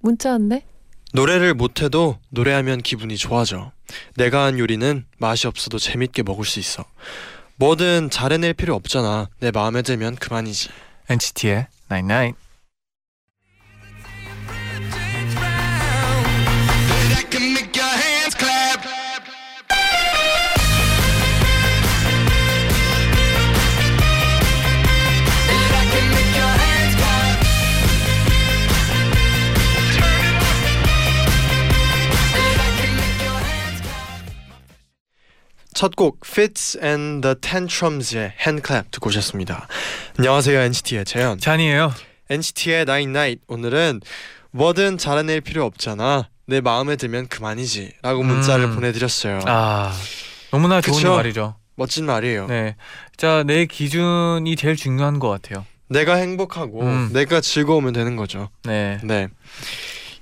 문자 왔네. 노래를 못해도 노래하면 기분이 좋아져. 내가 한 요리는 맛이 없어도 재밌게 먹을 수 있어. 뭐든 잘해낼 필요 없잖아. 내 마음에 들면 그만이지. NCT의 Night Night. 첫 곡 Fits and the Tantrums의 Handclap 듣고 오셨습니다. 안녕하세요 NCT의 재현. 잔이에요. NCT의 Nine Night 오늘은 뭐든 잘해낼 필요 없잖아. 내 마음에 들면 그만이지 라고 문자를 음. 보내드렸어요. 아 너무나 좋은 그쵸? 말이죠. 멋진 말이에요. 네. 자, 내 기준이 제일 중요한 것 같아요. 내가 행복하고 음. 내가 즐거우면 되는 거죠. 네. 네.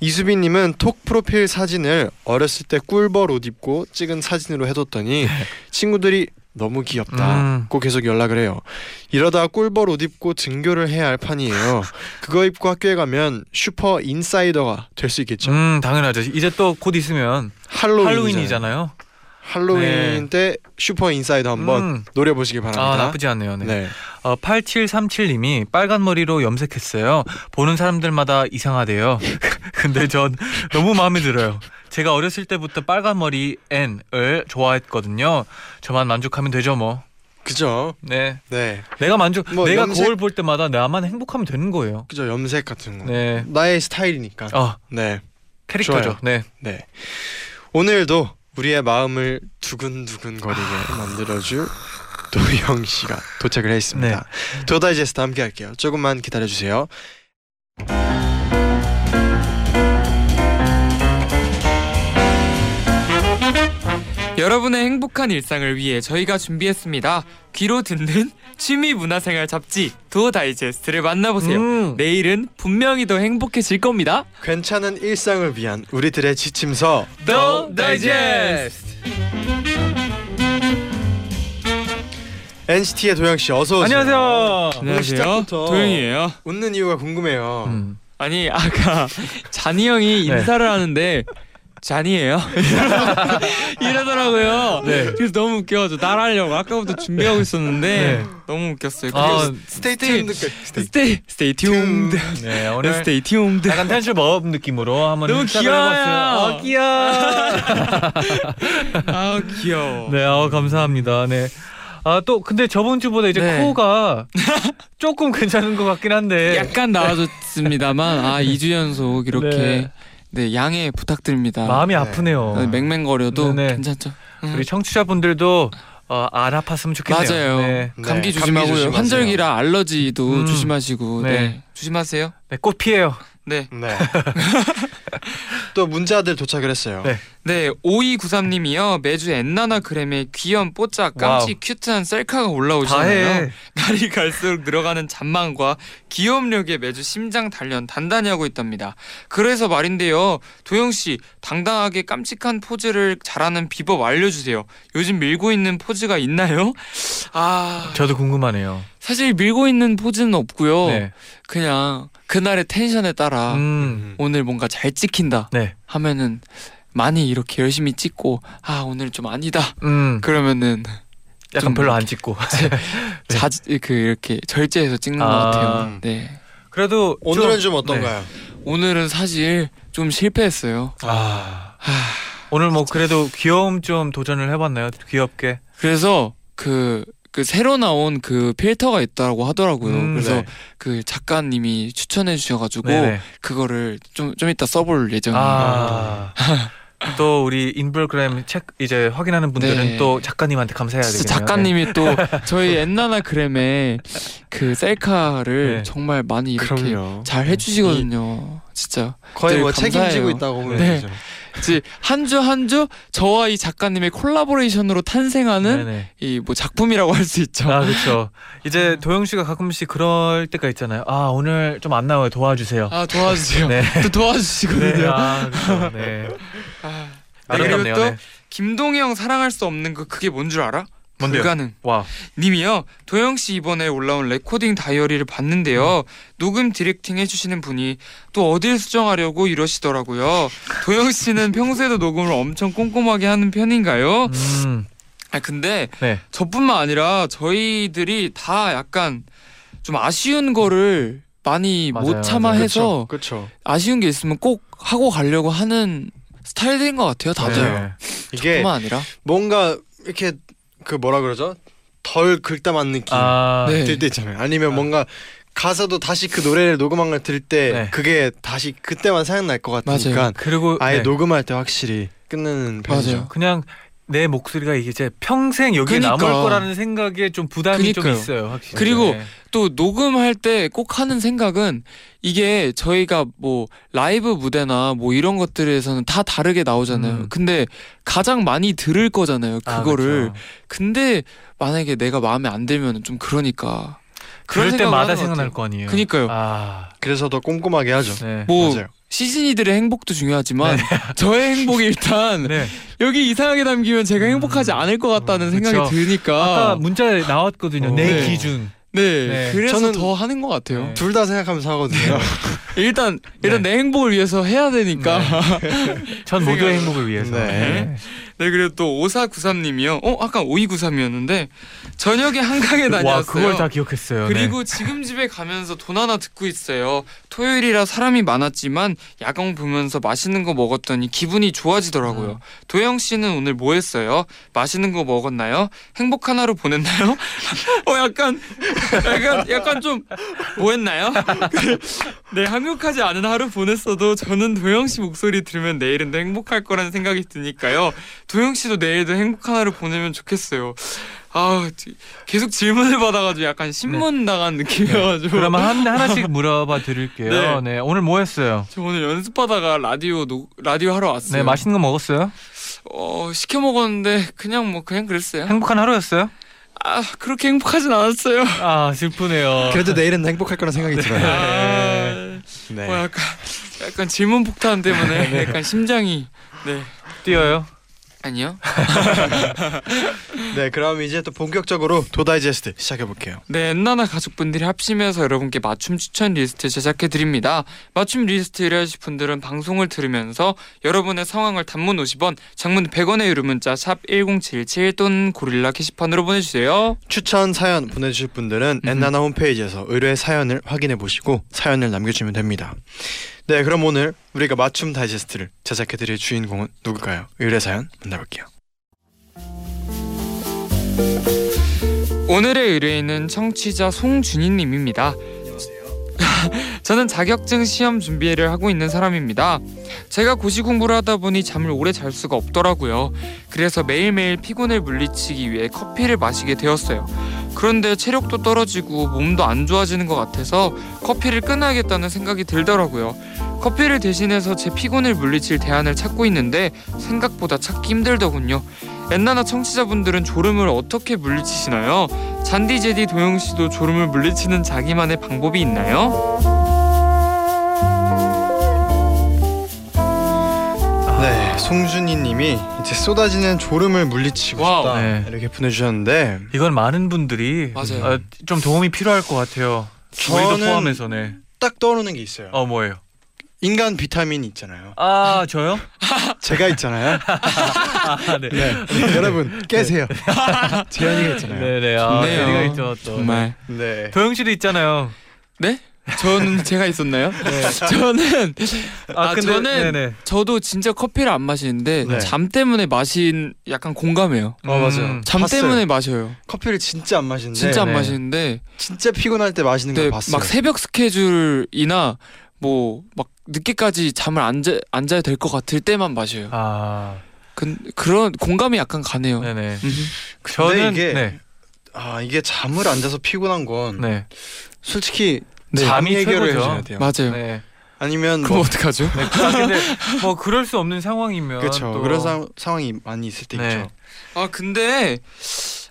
이수빈님은 톡 프로필 사진을 어렸을 때 꿀벌 옷 입고 찍은 사진으로 해뒀더니 친구들이 너무 귀엽다. 네. 음. 고 계속 연락을 해요. 이러다 꿀벌 옷 입고 등교를 해야 할 판이에요. 그거 입고 학교에 가면 슈퍼 인사이더가 될 수 있겠죠. 음, 당연하죠. 이제 또 곧 있으면 할로윈 할로윈이잖아요. 할로윈 때 슈퍼 인사이더 한번 음. 노려 보시기 바랍니다. 아, 나쁘지 않네요. 네. 네. 어, 8737님이 빨간 머리로 염색했어요. 보는 사람들마다 이상하대요. 근데 전 너무 마음에 들어요. 제가 어렸을 때부터 빨간 머리 N을 좋아했거든요. 저만 만족하면 되죠, 뭐. 그죠. 네. 네. 내가 만족 뭐 내가 염색- 거울 볼 때마다 나만 행복하면 되는 거예요. 그죠. 염색 같은 거. 네. 나의 스타일이니까. 어, 네. 캐릭터죠. 좋아요. 네. 네. 오늘도 우리의 마음을 두근두근 거리게 만들어줄 도영 씨가 도착을 했습니다. 도다이제스트 함께 할게요. 조금만 기다려 주세요. 여러분의 행복한 일상을 위해 저희가 준비했습니다. 귀로 듣는 취미 문화생활 잡지 도 다이제스트를 만나보세요. 음. 내일은 분명히 더 행복해질 겁니다. 괜찮은 일상을 위한 우리들의 지침서 도 다이제스트. NCT의 도영 씨 어서 오세요. 안녕하세요. 안녕하세요. 시작부터 도영이에요. 웃는 이유가 궁금해요. 음. 아니 아까 잔이 형이 네. 인사를 하는데 쟈니예요. 이러더라고요. 네. 그래서 너무 웃겨가지고 따라하려고 아까부터 준비하고 있었는데 네. 너무 웃겼어요. 아, stay tuned까지 stay stay stay tuned. 네, 오늘 stay tuned. 약간 텐션 up 느낌으로 한번 너무 귀여워요. 어, 귀여워. 아 귀여워. 네, 어, 감사합니다. 네. 아, 또 근데 저번 주보다 이제 네. 코가 조금 괜찮은 것 같긴 한데. 약간 나아졌습니다만 아 2주 연속 이렇게 네. 네, 양해 부탁드립니다. 마음이 네. 아프네요. 아, 맹맹거려도 네네. 괜찮죠. 음. 우리 청취자분들도 어, 안 아팠으면 좋겠네요. 맞아요. 네. 네, 감기 감기 조심하고요. 조심하세요. 환절기라 알러지도 음. 조심하시고 네. 네. 조심하세요. 네, 꽃 피해요. 네. 네. 또 문자들 도착을 했어요. 네. 네, 5293님이요. 매주 엔나나 그램에 귀염 뽀짝 깜찍 큐트한 셀카가 올라오시잖아요. 다해. 날이 갈수록 늘어가는 잔망과 기염력에 매주 심장 단련 단단히 하고 있답니다. 그래서 말인데요. 도영 씨, 당당하게 깜찍한 포즈를 잘하는 비법 알려주세요. 요즘 밀고 있는 포즈가 있나요? 아, 저도 궁금하네요. 사실 밀고 있는 포즈는 없고요. 네. 그냥 그날의 텐션에 따라 음. 오늘 뭔가 잘 찍힌다 네. 하면은 많이 이렇게 열심히 찍고 아 오늘 좀 아니다 음. 그러면은 약간 좀 별로 안 찍고. 네. 자, 그 이렇게 절제해서 찍는 것 아. 같아요. 네. 그래도 오늘은 좀 어떤가요? 오늘은 사실 좀 실패했어요. 아. 오늘 뭐 그래도 귀여움 좀 도전을 해봤나요? 귀엽게. 그래서 그, 그 새로 나온 그 필터가 있다고 하더라고요. 음, 그래서 네. 그 작가님이 추천해 주셔가지고 네네. 그거를 좀, 좀 이따 써볼 예정이에요. 아. 또 우리 인별그램 책 이제 확인하는 분들은 네. 또 작가님한테 감사해야 되겠네요. 작가님이 또 저희 엔나나 그램에 그 셀카를 네. 정말 많이 이렇게 그럼요. 잘 해주시거든요. 진짜 거의 늘뭐 감사해요. 책임지고 있다고 보면 네. 되죠. 한주 한 주 저와 이 작가님의 콜라보레이션으로 탄생하는. 이 뭐 작품이라고 할 수 있죠. 아 그렇죠. 이제 도영 씨가 가끔씩 그럴 때가 있잖아요. 아 오늘 좀 안 나와요. 도와주세요. 아 도와주세요. 네. 또 도와주시거든요. 네. 아 그렇죠. 네. 아, 아름답네요. 그리고 또 네. 김동영 사랑할 수 없는 그 그게 뭔 줄 알아? 뭔데요? 불가능. 와. 님이요. 도영 씨 이번에 올라온 레코딩 다이어리를 봤는데요. 음. 녹음 directing 해주시는 분이 또 어딜 수정하려고 이러시더라고요. 도영 씨는 평소에도 녹음을 엄청 꼼꼼하게 하는 편인가요? 음. 아 근데 네. 저뿐만 아니라 저희들이 다 약간 좀 아쉬운 거를 많이 맞아요, 못 참아 맞아요. 해서 그렇죠. 아쉬운 게 있으면 꼭 하고 가려고 하는 스타일인 것 같아요. 다들. 네. 이게 뿐만 아니라. 뭔가 이렇게 그 뭐라 그러죠? 덜 긁담한 느낌 아. 네. 들때 있잖아요. 아니면 아. 뭔가 가사도 다시 그 노래를 녹음한 걸 들을 때 네. 그게 다시 그때만 생각날 것 같으니까 맞아요. 그리고 아예 네. 녹음할 때 확실히 끝내는 편이죠. 맞아요. 그냥 내 목소리가 이게 이제 평생 여기에 그니까. 남을 거라는 생각에 좀 부담이 좀 그니까요. 있어요. 확실히. 그리고 네. 또 녹음할 때 꼭 하는 생각은 이게 저희가 뭐 라이브 무대나 뭐 이런 것들에서는 다 다르게 나오잖아요. 음. 근데 가장 많이 들을 거잖아요. 아, 그거를. 그렇죠. 근데 만약에 내가 마음에 안 들면 좀 그러니까 그럴 때마다 생각날. 거 아니에요. 그니까요. 아. 그래서 더 꼼꼼하게 하죠. 네. 뭐 맞아요. 시즌이들의 행복도 중요하지만 저의 행복이 일단 네. 여기 이상하게 담기면 제가 행복하지 않을 것 같다는 음, 생각이 그쵸. 드니까 아까 문자에 나왔거든요. 어. 내 네. 기준. 네, 네. 그래서 저는- 더 하는 것 같아요. 네. 둘다 생각하면서 하거든요. 일단 일단 내 행복을 위해서 해야 되니까. 전 모두의 행복을 위해서. 네. 네 그리고 또 5493님이요. 어 아까 5293이었는데 저녁에 한강에 와 다녔어요. 그걸 다 기억했어요. 네. 그리고 지금 집에 가면서 돈 하나 듣고 있어요. 토요일이라 사람이 많았지만 야경 보면서 맛있는 거 먹었더니 기분이 좋아지더라고요. 음. 도영 씨는 오늘 뭐 했어요? 맛있는 거 먹었나요? 행복한 하루 보냈나요? 어 약간 약간 약간 좀 뭐 했나요? 네 행복하지 않은 하루 보냈어도 저는 도영 씨 목소리 들으면 내일은 더 행복할 거라는 생각이 드니까요. 도영 씨도 내일도 행복한 하루 보내면 좋겠어요. 아 계속 질문을 받아가지고 약간 신문 나간 느낌이어가지고 네. 그러면 한 하나씩 물어봐 드릴게요. 네. 네. 오늘 뭐 했어요? 저 오늘 연습하다가 라디오 노, 라디오 하러 왔어요. 네 맛있는 거 먹었어요? 어 시켜 먹었는데 그냥 뭐 그냥 그랬어요. 행복한 하루였어요? 아 그렇게 행복하진 않았어요. 아 슬프네요. 그래도 내일은 행복할 거라 생각이 들어요. 아, 네. 뭐 약간 약간 질문 폭탄 때문에 약간 심장이 네 뛰어요. 아니요. 네, 그럼 이제 또 본격적으로 도다이제스트 시작해 볼게요. 네, 엔나나 가족분들이 합심해서 여러분께 맞춤 추천 리스트 제작해 드립니다. 맞춤 리스트 의뢰하실 분들은 방송을 들으면서 여러분의 상황을 단문 50원, 장문 100원의 유료 문자 샵 #1077 또는 고릴라 게시판으로 보내주세요. 추천 사연 보내주실 분들은 음. 엔나나 홈페이지에서 의뢰 사연을 확인해 보시고 사연을 남겨주시면 됩니다. 네, 그럼 오늘 우리가 맞춤 다이제스트를 제작해 드릴 주인공은 누굴까요? 의뢰 사연 만나볼게요. 오늘의 의뢰인은 청취자 송준희님입니다. 저는 자격증 시험 준비를 하고 있는 사람입니다. 제가 고시 공부를 하다 보니 잠을 오래 잘 수가 없더라고요. 그래서 매일매일 피곤을 물리치기 위해 커피를 마시게 되었어요. 그런데 체력도 떨어지고 몸도 안 좋아지는 것 같아서 커피를 끊어야겠다는 생각이 들더라고요. 커피를 대신해서 제 피곤을 물리칠 대안을 찾고 있는데 생각보다 찾기 힘들더군요. 엔나나 청취자분들은 졸음을 어떻게 물리치시나요? 쟌디 제디 도영 씨도 졸음을 물리치는 자기만의 방법이 있나요? 송준희님이 이제 쏟아지는 졸음을 물리치고 와우. 싶다 네. 이렇게 보내주셨는데 이건 많은 분들이 맞아요. 어, 좀 도움이 필요할 것 같아요. 저는- 포함해서 네. 딱 떠오르는 게 있어요. 어 뭐예요? 인간 비타민 이 있잖아요. 아 저요? 제가 있잖아요. 아 네. 네, 여러분 깨세요. 재현이가 있잖아요. 네네. 아 좋네요. 재미가 있죠 또. 정말 네. 도영 씨도 있잖아요. 네? 저는 제가 있었나요? 네. 저는 아, 근데- 저는 네네. 저도 진짜 커피를 안 마시는데 네. 잠 때문에 마신 약간 공감해요. 어 맞아요. 음. 잠 봤어요. 때문에 마셔요. 커피를 진짜 안 마시는데 진짜 안 네. 마시는데 진짜 피곤할 때 마시는 걸 근데 봤어요. 막 새벽 스케줄이나 뭐 막 늦게까지 잠을 안, 자, 안 자야 될 것 같을 때만 마셔요. 아 그, 그런 공감이 약간 가네요. 네네. 음. 저는 이게- 네. 아 이게 잠을 안 자서 피곤한 건 네. 솔직히 네. 잠이 해결을 최고죠. 해줘야 돼요. 맞아요. 네. 아니면 그럼 뭐 어떡하죠? 네, 아, 근데 뭐 그럴 수 없는 상황이면 그렇죠. 또- 그런 상, 상황이 많이 있을 때 네. 있죠. 아 근데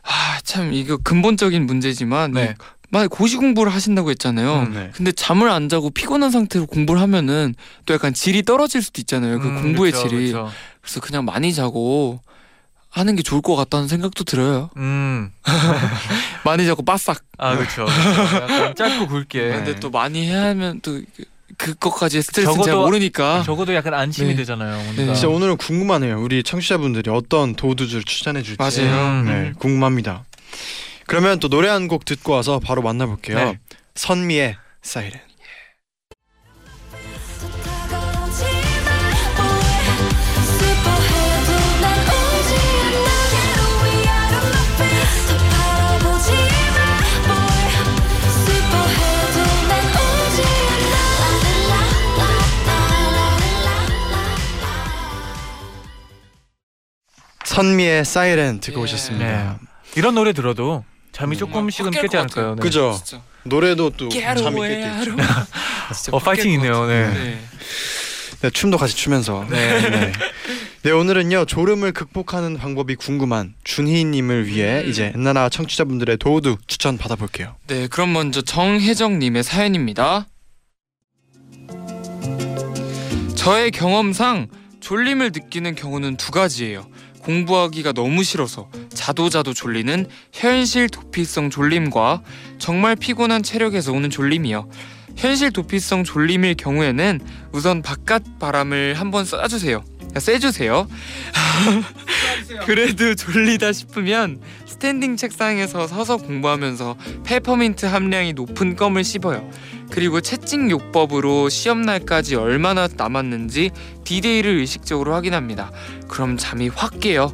아 참 이거 근본적인 문제지만 네. 이- 만약 고시 공부를 하신다고 했잖아요. 음, 네. 근데 잠을 안 자고 피곤한 상태로 공부를 하면은 또 약간 질이 떨어질 수도 있잖아요. 그 음, 공부의 그쵸, 질이. 그쵸. 그래서 그냥 많이 자고 하는 게 좋을 것 같다는 생각도 들어요. 음. 많이 자고 바싹. 아 그렇죠. 짧고 굵게. 네. 근데 또 많이 해야 하면 또 그- 그것까지 스트레스 제가 모르니까. 적어도 약간 안심이 네. 되잖아요. 네. 진짜 오늘은 궁금하네요. 우리 청취자분들이 어떤 도두를 추천해 줄지. 맞아요. 음. 네, 궁금합니다. 그러면 또 노래 한 곡 듣고 와서 바로 만나볼게요. 네. 선미의 사이렌. 선미의 사이렌 듣고 예. 오셨습니다. 네. 이런 노래 들어도 잠이 음. 조금씩은 확깰 깨지 것 않을까요? 네. 그죠? 진짜. 노래도 또 잠이 진짜 어 파이팅이네요. 네. 네. 네, 춤도 같이 추면서. 네. 네. 네, 오늘은요 졸음을 극복하는 방법이 궁금한 준희님을 위해 음. 이제 엔나나 청취자분들의 도우도 추천 받아볼게요. 네, 그럼 먼저 정혜정님의 사연입니다. 저의 경험상 졸림을 느끼는 경우는 두 가지예요. 공부하기가 너무 싫어서 자도 자도 졸리는 현실 도피성 졸림과 정말 피곤한 체력에서 오는 졸림이요. 현실 도피성 졸림일 경우에는 우선 바깥 바람을 한번 쏴주세요. 쐬주세요. 그래도 졸리다 싶으면 standing 책상에서 서서 공부하면서 페퍼민트 함량이 높은 껌을 씹어요. 그리고 채찍 요법으로 시험 날까지 얼마나 남았는지 디데이를 의식적으로 확인합니다. 그럼 잠이 확 깨요.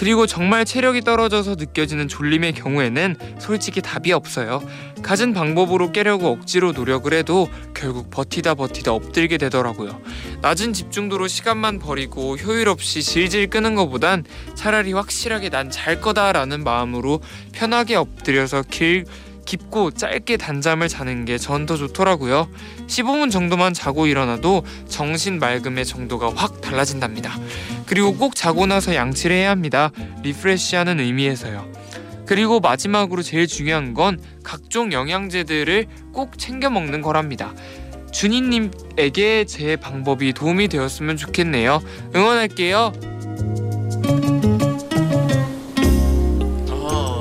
그리고 정말 체력이 떨어져서 느껴지는 졸림의 경우에는 솔직히 답이 없어요. 가진 방법으로 깨려고 억지로 노력을 해도 결국 버티다 버티다 엎들게 되더라고요. 낮은 집중도로 시간만 버리고 효율 없이 질질 끄는 것보단 차라리 확실하게 난 잘 거다라는 마음으로 편하게 엎드려서 길 깊고 짧게 단잠을 자는 게 전 더 좋더라고요. 15분 정도만 자고 일어나도 정신 맑음의 정도가 확 달라진답니다. 그리고 꼭 자고 나서 양치를 해야 합니다. 리프레시하는 의미에서요. 그리고 마지막으로 제일 중요한 건 각종 영양제들을 꼭 챙겨 먹는 거랍니다. 준이님에게 제 방법이 도움이 되었으면 좋겠네요. 응원할게요.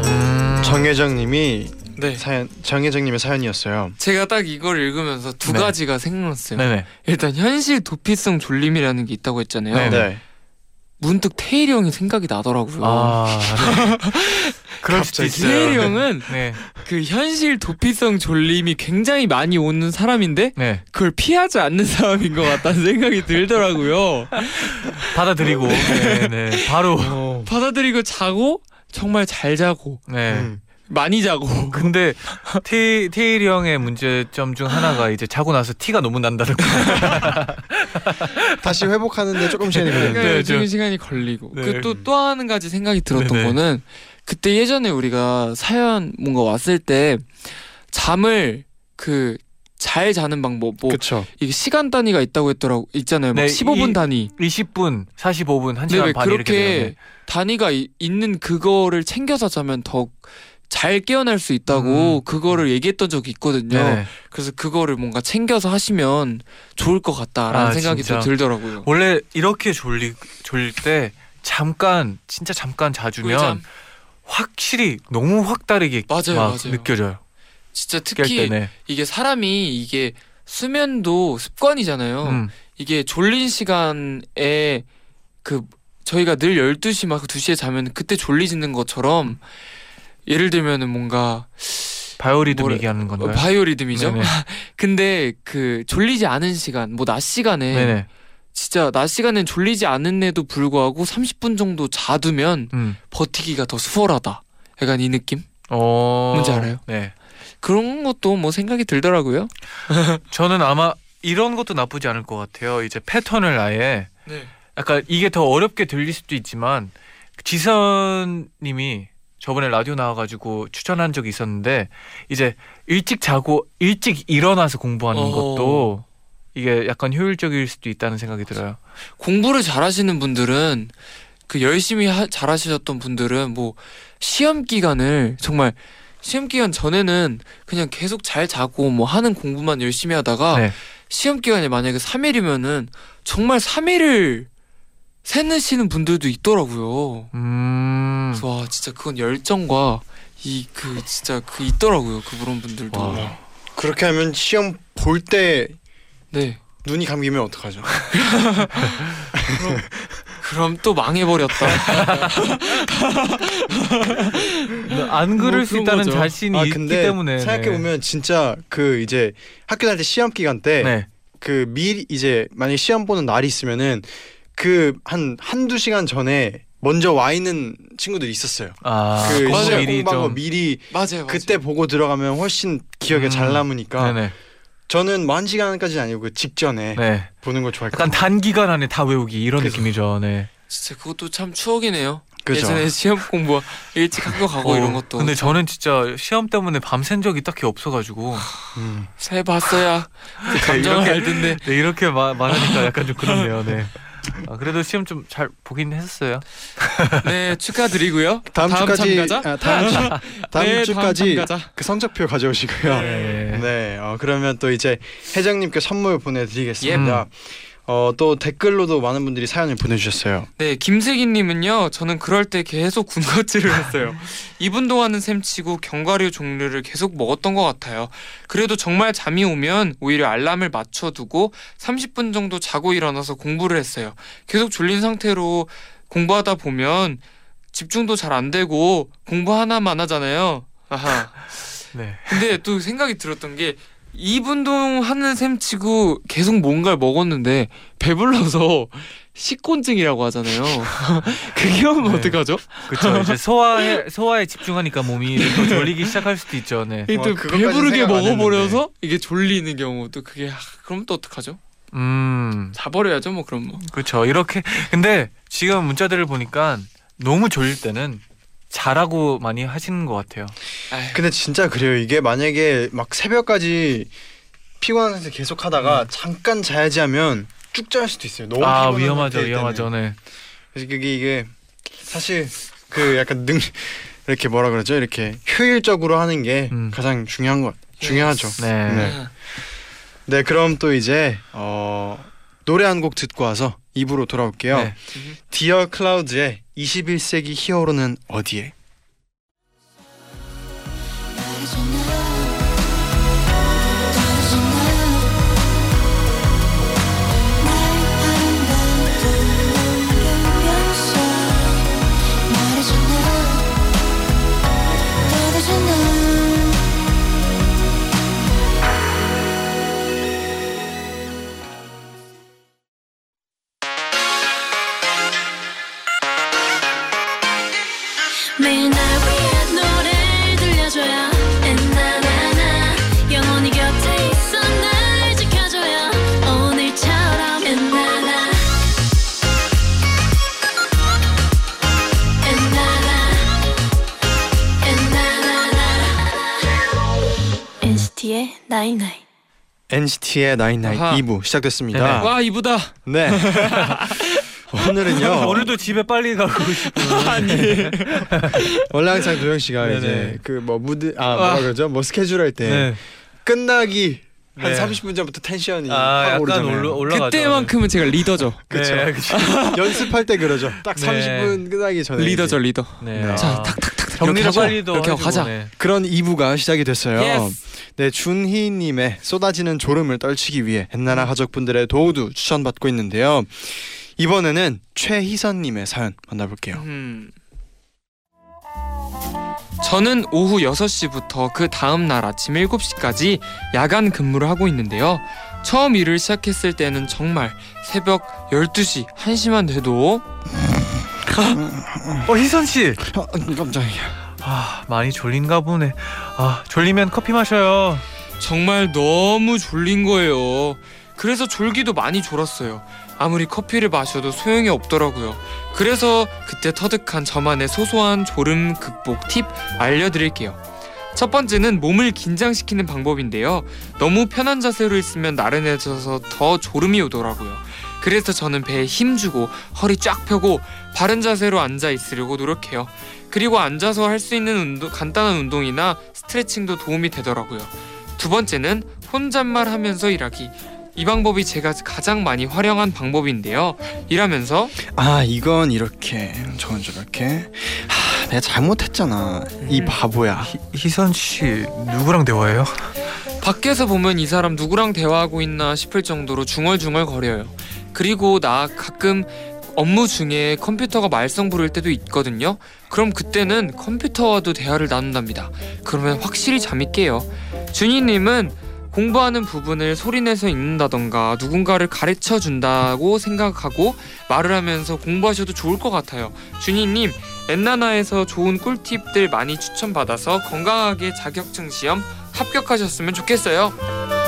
음. 정혜정님이 네. 사연 정혜정님의 사연이었어요. 제가 딱 이걸 읽으면서 두 네. 가지가 생각났어요. 네네. 일단 현실 도피성 졸림이라는 게 있다고 했잖아요. 네. 네. 문득 태일이 형이 생각이 나더라고요. 아. 네. 그럴 수도 갑자기 있어요. 태일이 형은 네. 그 현실 도피성 졸림이 굉장히 많이 오는 사람인데 네. 그걸 피하지 않는 사람인 것 같다는 생각이 들더라고요. 받아들이고. 네. 네. 바로. 어. 받아들이고 자고 정말 잘 자고 네. 음. 많이 자고 근데 테, 테일이 형의 문제점 중 하나가 이제 자고 나서 티가 너무 난다는 거. 다시 회복하는데 조금 시간이 그러니까 걸리는데. 네, 요즘 저- 시간이 걸리고 네. 그또또 한 가지 생각이 들었던 네네. 거는 그때 예전에 우리가 사연 뭔가 왔을 때 잠을 그 잘 자는 방법 뭐 그렇죠. 이게 시간 단위가 있다고 했더라고 있잖아요. 막 네, 15분 이- 단위. 20분, 45분, 1시간 네, 반 이렇게. 그렇게 네. 단위가 이- 있는 그거를 챙겨서 자면 더 잘 깨어날 수 있다고 음. 그거를 얘기했던 적이 있거든요. 네. 그래서 그거를 뭔가 챙겨서 하시면 좋을 것 같다라는 아, 생각이. 또 들더라고요. 원래 이렇게 졸리 졸릴 때 잠깐 진짜 잠깐 자주면. 확실히 너무 확 다르게 맞아요, 막 맞아요. 느껴져요. 진짜 깰 특히. 이게 사람이 이게 수면도 습관이잖아요. 음. 이게 졸린 시간에 그 저희가 늘 12시 막 2시에 자면 그때 졸리지는 것처럼 예를 들면은 뭔가 바이오리듬 뭐래- 얘기하는 건가요? 바이오리듬이죠. 네네. 근데 그 졸리지 않은 시간, 뭐 낮 시간에 네네. 진짜 낮 시간엔 졸리지 않은데도 불구하고 30분 정도 자두면 음. 버티기가 더 수월하다. 약간 이 느낌? 어. 뭔지 알아요? 네. 그런 것도 뭐 생각이 들더라고요. 저는 아마 이런 것도 나쁘지 않을 것 같아요. 이제 패턴을 아예 네. 약간 이게 더 어렵게 들릴 수도 있지만 지선님이 저번에 라디오 나와가지고 추천한 적이 있었는데 이제 일찍 자고 일찍 일어나서 공부하는 어. 것도 이게 약간 효율적일 수도 있다는 생각이 들어요. 공부를 잘하시는 분들은 그 열심히 하, 잘하셨던 분들은 뭐 시험 기간을 정말 시험 기간 전에는 그냥 계속 잘 자고 뭐 하는 공부만 열심히 하다가 네. 시험 기간이 만약에 3일이면은 정말 3일을 세느시는 분들도 있더라고요. 음. 그래서 와 진짜 그건 열정과 이 그 진짜 그 있더라고요 그런 분들도. 와. 그렇게 하면 시험 볼 때 네. 눈이 감기면 어떡하죠? 그럼 또 망해버렸다. 안 그럴 뭐수 그런 있다는 거죠. 자신이 아 있기 때문에 생각해 보면 진짜 그 이제 학교 다닐 때 시험 기간 때 네. 그 미리 이제 만약 에 시험 보는 날이 있으면은 그 한 한두 시간 전에 먼저 와 있는 친구들이 있었어요. 아, 그 공부 시험 미리 공부한 거 좀 미리 맞아요. 맞아요. 그때 보고 들어가면 훨씬 기억에 음. 잘 남으니까 네네. 저는 뭐한 시간까지는 아니고 그 직전에 네. 보는 걸 좋아했거든요. 약간 단기간 안에 다 외우기 이런 그래서- 느낌이죠. 네. 진짜 그것도 참 추억이네요. 그죠. 예전에 시험 공부 일찍 학교 가고 어, 이런 것도. 근데 저는 진짜 시험 때문에 밤샌 적이 딱히 없어가지고 음. 새 봤어야 그 감정을 알 텐데. 네, 이렇게 마, 말하니까 약간 좀 그렇네요. 네. 아, 그래도 시험 좀 잘 보긴 했었어요. 네 축하드리고요. 다음, 주까지 참가자. 아, 다음 주 다음 네, 주까지 다음 참가자. 그 성적표 가져오시고요. 네. 네, 어, 그러면 또 이제 회장님께 선물 보내드리겠습니다. 예. 어, 또 댓글로도 많은 분들이 사연을 보내주셨어요. 네 김세기님은요. 저는 그럴 때 계속 군것질을 했어요. 이분 동안은 셈치고 견과류 종류를 계속 먹었던 것 같아요. 그래도 정말 잠이 오면 오히려 알람을 맞춰두고 30분 정도 자고 일어나서 공부를 했어요. 계속 졸린 상태로 공부하다 보면 집중도 잘 안 되고 공부 하나만 하잖아요. 아하. 네. 근데 또 생각이 들었던 게 이분동 하는 셈 치고 계속 뭔가를 먹었는데 배불러서 식곤증이라고 하잖아요. 그게 오면 네. 어떡하죠? 그렇죠. 이제 소화에 소화에 집중하니까 몸이 또 졸리기 시작할 수도 있죠. 네. 이게 또 와, 그것까진 배부르게 먹어버려서 이게 졸리는 경우 또 그게 하, 그럼 또 어떡하죠? 음. 자버려야죠 뭐 그럼 뭐. 그렇죠. 이렇게 근데 지금 문자들을 보니까 너무 졸릴 때는 자라고 많이 하시는 것 같아요. 근데 진짜 그래요. 이게 만약에 막 새벽까지 피곤한 상태 계속 하다가 잠깐 자야지 하면 쭉 잘 수도 있어요. 너무 아 피곤한 위험하죠, 상태일 때는. 위험하죠. 네. 그래서 그게 이게 사실 그 약간 능 이렇게 뭐라 그러죠? 이렇게 효율적으로 하는 게 음. 가장 중요한 것 중요하죠. 네. 네. 네, 그럼 또 이제 어, 노래 한 곡 듣고 와서 입으로 돌아올게요. 네. 디어 클라우드의 21세기 히어로는 어디에? NCT의 나인나인 아하. 2부 시작됐습니다. 와 이쁘다. 네. 오늘은요. 오늘도 집에 빨리 가고 싶어요. 아니. 원래 항상 도영 씨가 네네. 이제 그 뭐 무드 아 뭐라 그러죠? 뭐 스케줄 할때 네. 끝나기 한 네. 30분 전부터 텐션이 아확 약간 오르잖아요. 올라 올라가죠. 그때만큼은 제가 리더죠. 그쵸. 네. 연습할 때 그러죠. 딱 네. 30분 끝나기 전에 리더죠 이제 리더. 네. 네. 자, 아, 탁탁탁 정리를 하자. 빨리도 이렇게 하고 가자. 네. 그런 2부가 시작이 됐어요. Yes. 네, 준희님의 쏟아지는 졸음을 떨치기 위해 엔나나 가족분들의 도우도 추천받고 있는데요. 이번에는 최희선님의 사연 만나볼게요. 음. 저는 오후 6시부터 그 다음 날 아침 7시까지 야간 근무를 하고 있는데요. 처음 일을 시작했을 때는 정말 새벽 12시, 1시만 돼도 어 희선 씨. 어, 깜짝이야. 아 많이 졸린가 보네. 아 졸리면 커피 마셔요. 정말 너무 졸린 거예요. 그래서 졸기도 많이 졸았어요. 아무리 커피를 마셔도 소용이 없더라고요. 그래서 그때 터득한 저만의 소소한 졸음 극복 팁 알려드릴게요. 첫 번째는 몸을 긴장시키는 방법인데요. 너무 편한 자세로 있으면 나른해져서 더 졸음이 오더라고요. 그래서 저는 배에 힘 주고 허리 쫙 펴고 바른 자세로 앉아 있으려고 노력해요. 그리고 앉아서 할 수 있는 운동, 간단한 운동이나 스트레칭도 도움이 되더라고요. 두 번째는 혼잣말 하면서 일하기. 이 방법이 제가 가장 많이 활용한 방법인데요. 일하면서 아 이건 이렇게 저건 저렇게 하, 내가 잘못했잖아 이 음. 바보야 희, 희선 씨 누구랑 대화해요? 밖에서 보면 이 사람 누구랑 대화하고 있나 싶을 정도로 중얼중얼 거려요. 그리고 나 가끔 업무 중에 컴퓨터가 말썽 부릴 때도 있거든요. 그럼 그때는 컴퓨터와도 대화를 나눈답니다. 그러면 확실히 잠이 깨요. 준이님은 공부하는 부분을 소리내서 읽는다던가 누군가를 가르쳐 준다고 생각하고 말을 하면서 공부하셔도 좋을 것 같아요. 준이님 엔나나에서 좋은 꿀팁들 많이 추천받아서 건강하게 자격증 시험 합격하셨으면 좋겠어요.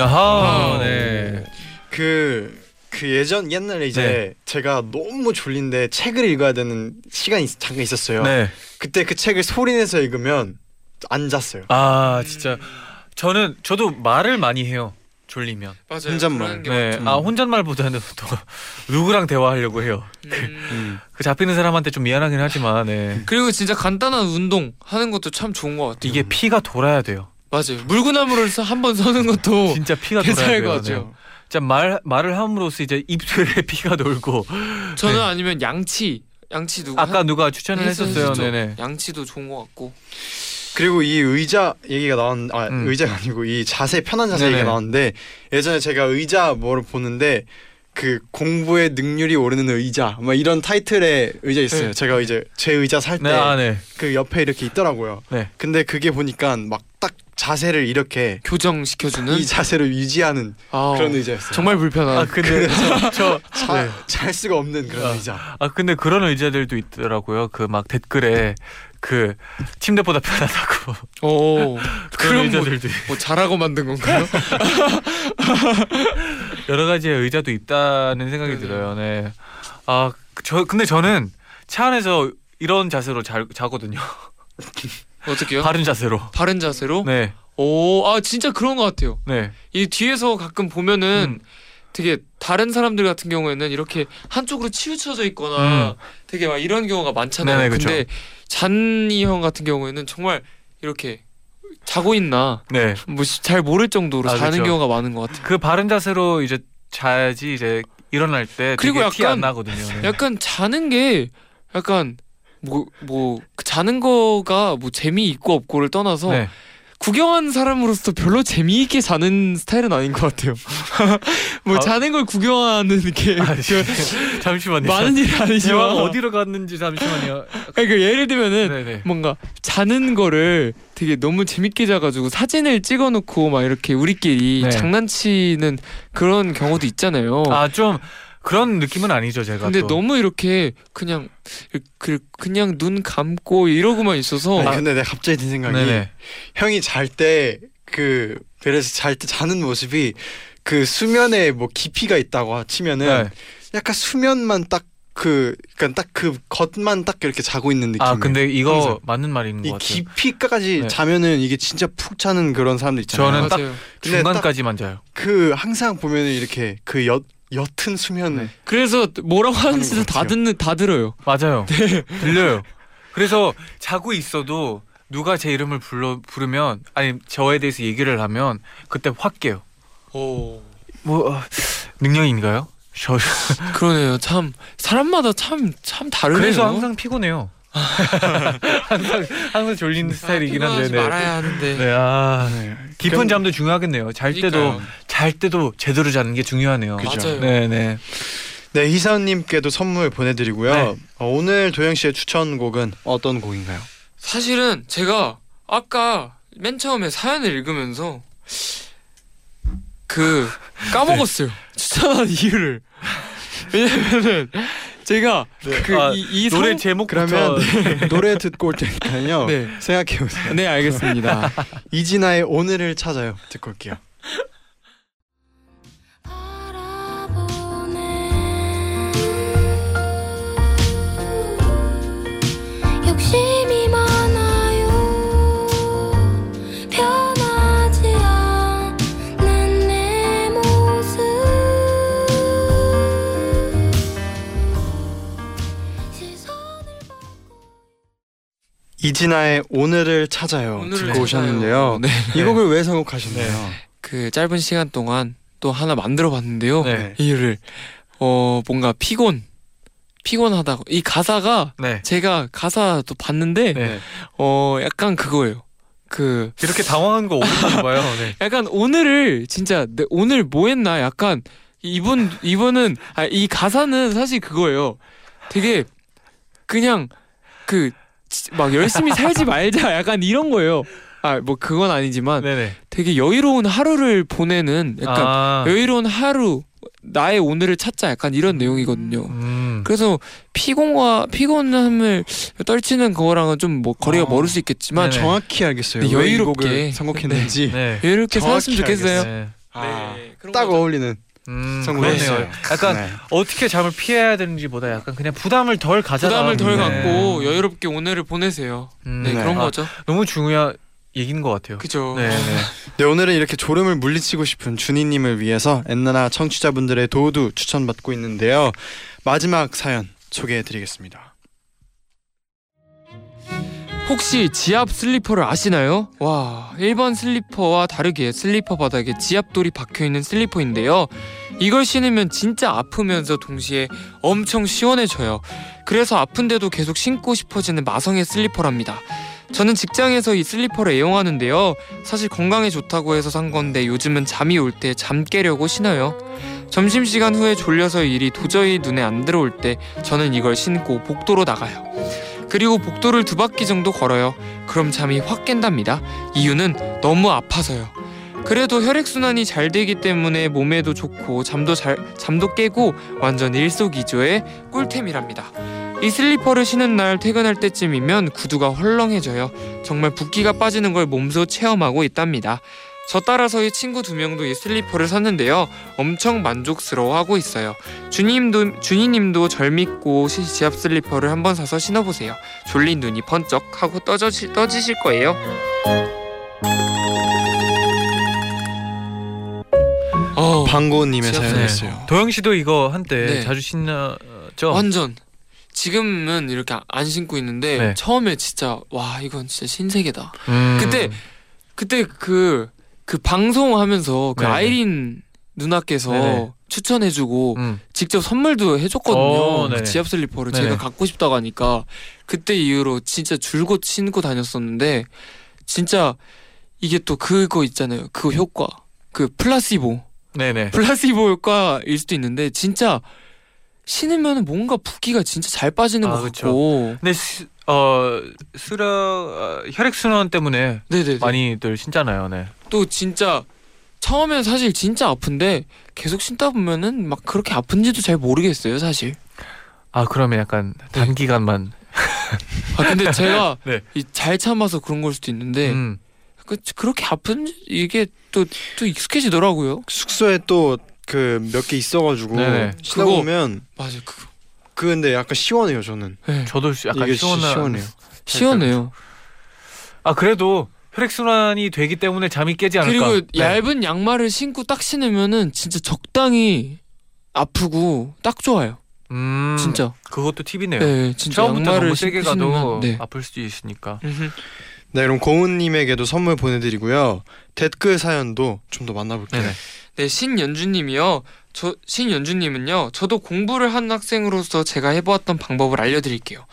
아하 어. 네. 그, 그 예전 옛날에 이제 네. 제가 너무 졸린데 책을 읽어야 되는 시간이 있- 잠깐 있었어요 네. 그때 그 책을 소리내서 읽으면 안 잤어요 아 진짜 저는 저도 말을 많이 해요. 졸리면. 맞아요. 혼잣말. 네. 아 혼잣말보다는 또 누구랑 대화하려고 해요. 음. 음. 그 잡히는 사람한테 좀 미안하긴 하지만 네. 그리고 진짜 간단한 운동 하는 것도 참 좋은 것 같아요. 이게 피가 돌아야 돼요. 맞아요. 물구나무를 한번 서는 것도 진짜 피가 괜찮을. 것 네. 같죠. 진짜 말 말을 함으로써 이제 입술에 피가 돌고 저는 네. 아니면 양치, 양치 누구 아까 한- 누가 추천을 했었어요. 했었죠. 네네. 양치도 좋은 것 같고. 그리고 이 의자 얘기가 나온 아 음. 의자가 아니고 이 자세 편한 자세 네네. 얘기가 나왔는데 예전에 제가 의자 뭐를 보는데 그 공부의 능률이 오르는 의자 막 이런 타이틀의 의자 있어요. 네. 제가 이제 제 의자 살 네, 때 아, 네. 그 옆에 이렇게 있더라고요. 네. 근데 그게 보니까 막 딱 자세를 이렇게 교정 시켜주는 이 자세를 유지하는 아, 그런 의자였어요. 정말 불편한. 아 근데 저, 저 자, 네. 잘 수가 없는 그런 아. 의자. 아 근데 그런 의자들도 있더라고요. 그 막 댓글에 그 침대보다 편하다고 오, 그런 뭐, 의자들도 뭐 잘하고 만든 건가요? 여러 가지의 의자도 있다는 생각이 네네. 들어요. 네. 아 저 근데 저는 차 안에서 이런 자세로 자, 자거든요. 어떻게요? 바른 자세로. 바른 자세로? 네. 오, 아 진짜 그런 것 같아요. 네. 이 뒤에서 가끔 보면은 음. 되게 다른 사람들 같은 경우에는 이렇게 한쪽으로 치우쳐져 있거나 음. 되게 막 이런 경우가 많잖아요. 네네, 그쵸. 근데 잔이 형 같은 경우에는 정말 이렇게 자고 있나 네. 뭐 잘 모를 정도로 아, 자는 그쵸. 경우가 많은 것 같아요. 그 바른 자세로 이제 자야지 이제 일어날 때 그리고 되게 티안 약간- 나거든요. 네. 약간 자는 게 약간 뭐 뭐 자는 거가 뭐 재미 있고 없고를 떠나서 네. 구경하는 사람으로서 별로 재미있게 자는 스타일은 아닌 것 같아요. 뭐 아. 자는 걸 구경하는 게 아, 잠시만요. 많은 일이 대화가 아니지만 어디로 갔는지 잠시만요. 그러니까 예를 들면은 네네. 뭔가 자는 거를 되게 너무 재밌게 자가지고 사진을 찍어놓고 막 이렇게 우리끼리 네. 장난치는 그런 경우도 있잖아요. 아좀 그런 느낌은 아니죠 제가. 근데 또. 너무 이렇게 그냥 그 그냥 눈 감고 이러고만 있어서 아니, 근데 내가 갑자기 든 생각이 네네. 형이 잘 때그 베레스 잘때 자는 모습이 그 수면에 뭐 깊이가 있다고 치면은 네. 약간 수면만 딱 그 그러니까 딱 그 겉만 딱 이렇게 자고 있는 느낌. 아 근데 이거 항상. 맞는 말인 것이 같아요. 깊이까지 네. 자면은 이게 진짜 푹 자는 그런 사람들 있잖아요. 저는 딱 맞아요. 중간까지만 자요. 그 항상 보면은 이렇게 그옅 옅은 수면 네. 그래서 뭐라고 하는 하는지도 것 다. 듣는 다 들어요. 맞아요. 들려요. 그래서 자고 있어도 누가 제 이름을 불러 부르면 아니 저에 대해서 얘기를 하면 그때 확 깨요. 오. 뭐 어, 능력인가요? 저 그러네요. 참 사람마다 참 참 다르네요. 그래서 항상 피곤해요. 항상 항상 졸리는 스타일이긴 한데. 네. 말아야 하는데. 네, 아 네. 깊은 그럼- 잠도 중요하겠네요. 잘 때도 그러니까요. 잘 때도 제대로 자는 게 중요하네요. 그죠. 맞아요. 네, 네. 네 희사님께도 선물 보내드리고요. 네. 어, 오늘 도영 씨의 추천곡은 어떤 곡인가요? 사실은 제가 아까 맨 처음에 사연을 읽으면서 그 까먹었어요. 추천한 이유를. 왜냐면은 제가 그 아, 이, 이 노래 성- 제목부터 그러면 노래 듣고 올 테니까요. 네. 생각해 보세요. 네 알겠습니다. 이진아의 오늘을 찾아요. 듣고 올게요. 이진아의 오늘을 찾아요 오늘을 듣고 오셨는데요. 네. 이 곡을 왜 선곡하셨나요? 그 짧은 시간 동안 또 하나 만들어 봤는데요. 네. 이를 어 뭔가 피곤 피곤하다고 이 가사가 네. 제가 가사도 봤는데 네. 어 약간 그거예요. 그 이렇게 당황한 거 오랜만에 봐요. 네. 약간 오늘을 진짜 내- 오늘 뭐 했나 약간 이분 이분은 아, 이 가사는 사실 그거예요. 되게 그냥 그 막 열심히 살지 말자 약간 이런 거예요. 아 뭐 그건 아니지만 네네. 되게 여유로운 하루를 보내는 약간 아, 여유로운 하루 나의 오늘을 찾자 약간 이런 내용이거든요. 음. 그래서 피곤과 피곤함을 떨치는 거랑은 좀 뭐 거리가 어. 멀을 수 있겠지만 네네. 정확히 알겠어요. 네, 여유롭게. 선곡했는지 네. 여유롭게 정확히 살았으면 좋겠어요. 네. 아, 그런 딱 거죠. 어울리는 음. 그렇네요. 약간 네. 어떻게 잠을 피해야 되는지보다 약간 그냥 부담을 덜 가져. 부담을 덜 갖고 여유롭게 오늘을 보내세요. 음, 네, 네. 그런 아, 거죠. 너무 중요한 얘기인 것 같아요. 그죠. 네, 네. 네, 오늘은 이렇게 졸음을 물리치고 싶은 준이님을 위해서 엔나나 청취자분들의 도우도 추천받고 있는데요. 마지막 사연 소개해드리겠습니다. 혹시 지압 슬리퍼를 아시나요? 와, 일반 슬리퍼와 다르게 슬리퍼 바닥에 지압돌이 박혀 있는 슬리퍼인데요. 이걸 신으면 진짜 아프면서 동시에 엄청 시원해져요. 그래서 아픈데도 계속 신고 싶어지는 마성의 슬리퍼랍니다. 저는 직장에서 이 슬리퍼를 애용하는데요. 사실 건강에 좋다고 해서 산 건데 요즘은 잠이 올 때 잠 깨려고 신어요. 점심시간 후에 졸려서 일이 도저히 눈에 안 들어올 때 저는 이걸 신고 복도로 나가요. 그리고 복도를 두 바퀴 정도 걸어요. 그럼 잠이 확 깬답니다. 이유는 너무 아파서요. 그래도 혈액순환이 잘 되기 때문에 몸에도 좋고 잠도 잘 잠도 깨고 완전 일석이조의 꿀템이랍니다. 이 슬리퍼를 신은 날 퇴근할 때쯤이면 구두가 헐렁해져요. 정말 붓기가 빠지는 걸 몸소 체험하고 있답니다. 저 따라서 이 친구 두 명도 이 슬리퍼를 샀는데요. 엄청 만족스러워하고 있어요. 주님도 주니님도 절 믿고 시- 지압 슬리퍼를 한번 사서 신어보세요. 졸린 눈이 번쩍 하고 떠지, 떠지실 거예요. 어, 방고님의 사연이었어요. 도영 씨도 이거 한때 네. 자주 신었죠? 완전 지금은 이렇게 안 신고 있는데 네. 처음에 진짜 와 이건 진짜 신세계다. 음. 그때 그때 그 그 방송하면서 그 네네. 아이린 누나께서 네네. 추천해주고 음. 직접 선물도 해줬거든요. 어, 그 네네. 지압 슬리퍼를 네네. 제가 갖고 싶다고 하니까 그때 이후로 진짜 줄곧 신고 다녔었는데 진짜 이게 또 그거 있잖아요. 그 효과 그 플라시보 네네. 플라시보 효과일 수도 있는데 진짜 신으면 뭔가 붓기가 진짜 잘 빠지는 아, 것 그쵸. 같고 근데 수, 어 수라 어, 혈액 순환 때문에 네네네 많이들 신잖아요. 네. 또 진짜 처음엔 사실 진짜 아픈데 계속 신다 보면은 막 그렇게 아픈지도 잘 모르겠어요 사실 아 그러면 약간 단기간만. 아 근데 제가 네. 이잘 참아서 그런 걸 수도 있는데 음. 그, 그렇게 아픈 이게 또 또 익숙해지더라고요 숙소에 또 그 몇 개 있어가지고 네네. 신다 그거- 보면 맞아요 그거 그 근데 약간 시원해요 저는. 네. 저도 시- 약간 시원한. 시원해요. 시원해요 아 그래도 혈액 순환이 되기 때문에 잠이 깨지 않을까. 그리고 네. 얇은 양말을 신고 딱 신으면은 진짜 적당히 아프고 딱 좋아요 음. 진짜 그것도 팁이네요. 네 진짜 처음부터 양말을 너무 세게 신고 가도 신으면 네. 아플 수도 있으니까. 네 그럼 고은님에게도 선물 보내드리고요. 댓글 사연도 좀 더 만나볼게요. 네네. 네, 신연주님이요. 저 신연주님은요. 저도 공부를 한 학생으로서 제가 해보았던 방법을 알려드릴게요.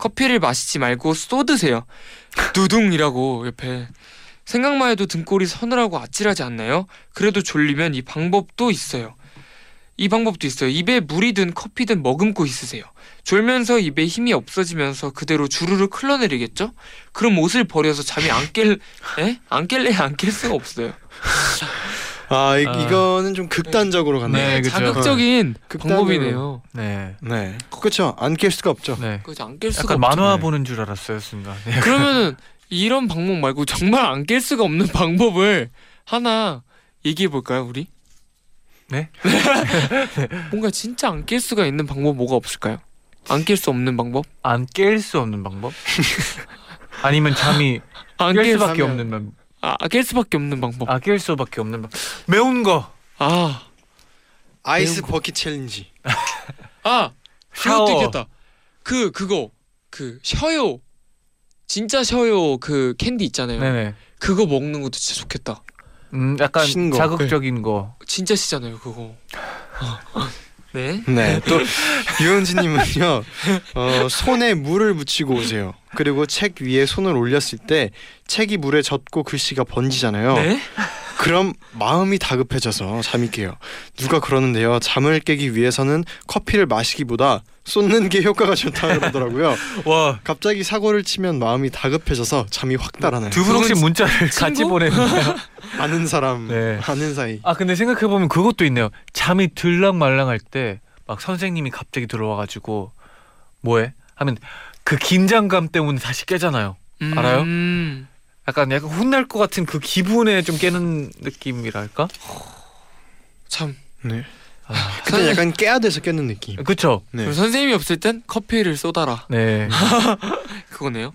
커피를 마시지 말고 쏟으세요. 두둥이라고 옆에 생각만 해도 등골이 서늘하고 아찔하지 않나요? 그래도 졸리면 이 방법도 있어요. 이 방법도 있어요. 입에 물이 든 커피든 머금고 있으세요. 졸면서 입에 힘이 없어지면서 그대로 주르르 흘러내리겠죠? 그럼 옷을 버려서 잠이 안 깰, 에? 안 깰래 안깰 수가 없어요. 아, 이, 아. 이거는 좀 극단적으로 갔네요. 네, 그쵸. 자극적인 극단으로. 방법이네요. 네. 네, 그렇죠. 안 깰 수가 없죠. 네. 그죠 안깰 수가 약간 없죠. 만화 네. 보는 줄 알았어요 순간. 네. 그러면은 이런 방법 말고 정말 안 깰 수가 없는 방법을 하나 얘기해 볼까요, 우리? 네? 뭔가 진짜 안 깰 수가 있는 방법 뭐가 없을까요? 안 깰 수 없는 방법? 안 깰 수 없는 방법? 아니면 잠이 안 깰수 수밖에 없는 방법. 아, 깰 수밖에 없는 방법. 아깰 수밖에 없는 방법. 매운 거. 아, ice. bucket challenge. 아, 샤워. 그것도 있겠다. 그 그거 그 쉬어요. 진짜 쉬어요 그 캔디 있잖아요. 네네. 그거 먹는 것도 진짜 좋겠다. 음, 약간 신 거. 자극적인 거. 진짜 시잖아요 그거. 어. 네. 네, 또 유은지님은요 어, 손에 물을 묻히고 오세요. 그리고 책 위에 손을 올렸을 때 책이 물에 젖고 글씨가 번지잖아요. 네. 그럼 마음이 다급해져서 잠이 깨요. 누가 그러는데요. 잠을 깨기 위해서는 커피를 마시기보다 쏟는 게 효과가 좋다 그러더라고요. 와. 갑자기 사고를 치면 마음이 다급해져서 잠이 확 달아나요. 두 분 혹시 문자를 같이? 보내는가요? 아는 사람, 네. 아는 사이. 아 근데 생각해 보면 그것도 있네요. 잠이 들락말랑할 때 막 선생님이 갑자기 들어와가지고 뭐해? 하면 그 긴장감 때문에 다시 깨잖아요. 알아요? 음. 약간 약간 혼날 것 같은 그 기분에 좀 깨는 느낌이랄까? 참. 네. 아, 그때 약간 깨야 돼서 깨는 느낌. 그쵸? 네. 선생님이 없을 땐 커피를 쏟아라. 네. 그거네요.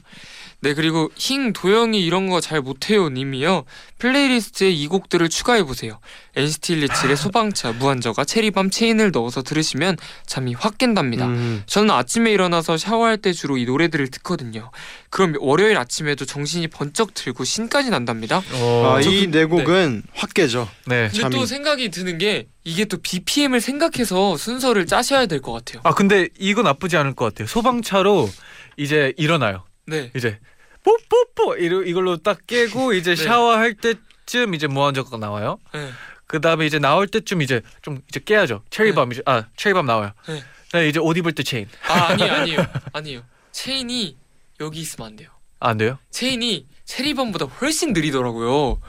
네 그리고 힝 도영이 이런 거 잘 못해요 님이요 playlist에 이 곡들을 추가해 보세요 NCT 127의 소방차 무한적아 Cherry Bomb Chain을 넣어서 들으시면 잠이 확 깬답니다 음. 저는 아침에 일어나서 샤워할 때 주로 이 노래들을 듣거든요 그럼 월요일 아침에도 정신이 번쩍 들고 신까지 난답니다 어, 아, 저이 그- 네 곡은 확 깨죠. 네. 근데 잠이- 또 생각이 드는 게 이게 또 BPM을 생각해서 순서를 짜셔야 될 것 같아요 아 근데 이거 나쁘지 않을 것 같아요. 소방차로 이제 일어나요. 네 이제 뽀뽀뽀 이러 이걸로 딱 깨고 이제 네. 샤워할 때쯤 이제 무한저가 나와요. 네. 그 다음에 이제 나올 때쯤 이제 좀 이제 깨야죠. 체리밤 이제 아 체리밤 나와요. 네. 네. 이제 옷 입을 때 체인 아 아니에요 아니에요 아니에요 Chain이 여기 있으면 안 돼요 아, 안 돼요? Chain이 Cherry Bomb보다 훨씬 느리더라고요.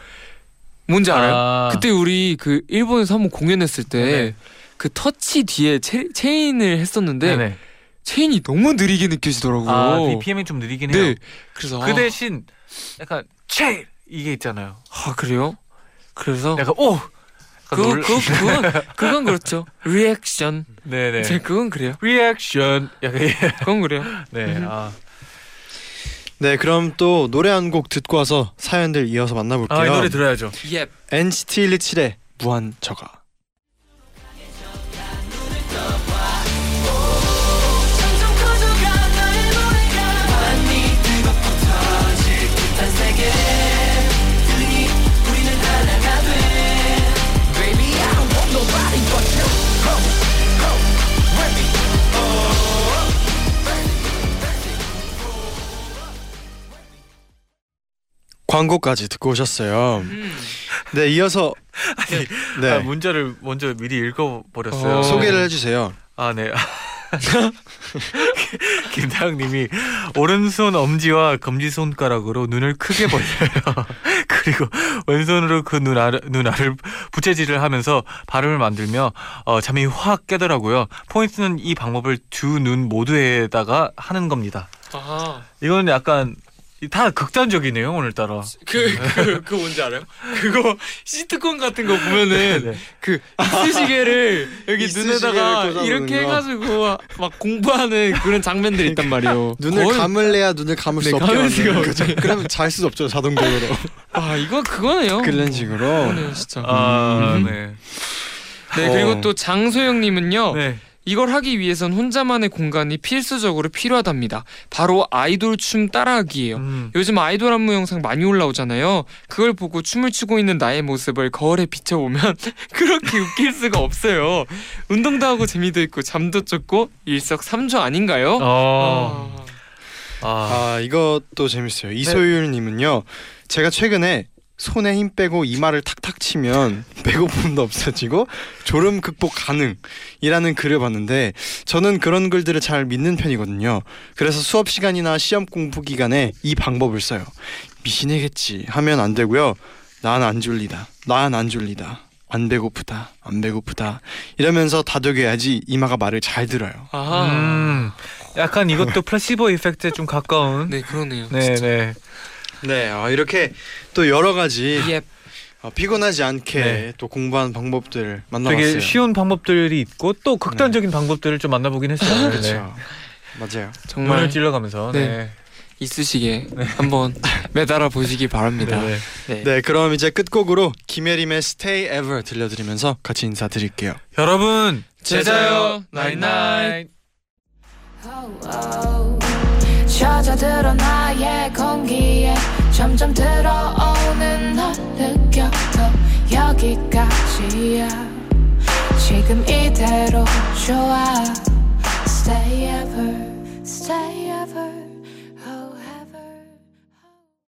뭔지 알아요? 아, 그때 우리 그 일본에서 한번 공연했을 때 그. 터치 뒤에 체, Chain을 했었는데 네네. Chain이 너무 느리게 느껴지더라고요. 아 BPM이 좀 느리긴 해요. 네. 그래서 그 아, 대신 약간 체인 이게 있잖아요. 아 그래요? 그래서 약간 오. 그거 놀- 그건 그건 그렇죠. 리액션. 네네. 네. 그건 그래요. 리액션 약간 예. 그건 그래요. 네. 아, 네, 그럼 또 노래 한 곡 듣고 와서 사연들 이어서 만나볼게요. 아, 이 노래 들어야죠. 예. NCT 127의 무한적아. 광고까지 듣고 오셨어요. 음. 네, 이어서 네, 아, 문자를 먼저 미리 읽어버렸어요. 어. 소개를 해주세요. 아, 네. 김다영님이 오른손 엄지와 검지 손가락으로 눈을 크게 벌려요. 그리고 왼손으로 그눈 아래 눈 아를 부채질을 하면서 발음을 만들며 어, 잠이 확 깨더라고요. 포인트는 이 방법을 두 눈 모두에다가 하는 겁니다. 아. 이건 약간 다 극단적이네요 오늘따라. 그그 그 뭔지 알아요? 그거 시트콤 같은 거 보면은 네. 그 이쑤시개를 여기 이쑤시개를 눈에다가 이렇게 거. 해가지고 막 공부하는 그런 장면들이 있단 말이에요. 눈을 거의- 감을래야 눈을 감을 수 네, 없게 감을 수가 만드는 거죠. 그러면 잘 수 없죠 자동적으로 아 이거 그거네요. 그런 식으로. 그거네요 진짜. 아, 음. 네. 네 어. 그리고 또 장소영님은요. 네. 이걸 하기 위해선 혼자만의 공간이 필수적으로 필요하답니다. 바로 아이돌 춤 따라하기예요. 음. 요즘 아이돌 안무 영상 많이 올라오잖아요. 그걸 보고 춤을 추고 있는 나의 모습을 거울에 비춰보면 그렇게 웃길 수가 없어요. 운동도 하고 재미도 있고 잠도 쫓고 일석삼조 아닌가요? 어. 아, 아. 아 이것도 재밌어요. 이소율님은요. 제가 최근에 손에 힘 빼고 이마를 탁탁 치면 배고픔도 없어지고 졸음 극복 가능이라는 글을 봤는데 저는 그런 글들을 잘 믿는 편이거든요. 그래서 수업 시간이나 시험 공부 기간에 이 방법을 써요. 미신이겠지 하면 안 되고요. 난 안 졸리다. 난 안 졸리다. 안 배고프다. 안 배고프다. 이러면서 다독여야지 이마가 말을 잘 들어요. 아, 음. 약간 이것도 플라시보 이펙트에 좀 가까운. 네 그러네요. 네, 진짜. 네. 네, 어, 이렇게 또 여러 가지 예. 어, 피곤하지 않게 네. 또 공부하는 방법들 만나봤어요. 되게 쉬운 방법들이 있고 또 극단적인 방법들을 좀 만나보긴 했어요. 네. 그렇죠. 맞아요. 정말 눈을 찔러가면서. 네. 네. 이쑤시개 한번 매달아 보시기 바랍니다. 네. 네. 네, 그럼 이제 끝곡으로 김예림의 Stay Ever 들려드리면서 같이 인사드릴게요. 여러분 제자요, 나잇나잇. 찾아들어 나의 공기에 점점 들어오는 널 느껴도 여기까지야. 지금 이대로 좋아. Stay ever, stay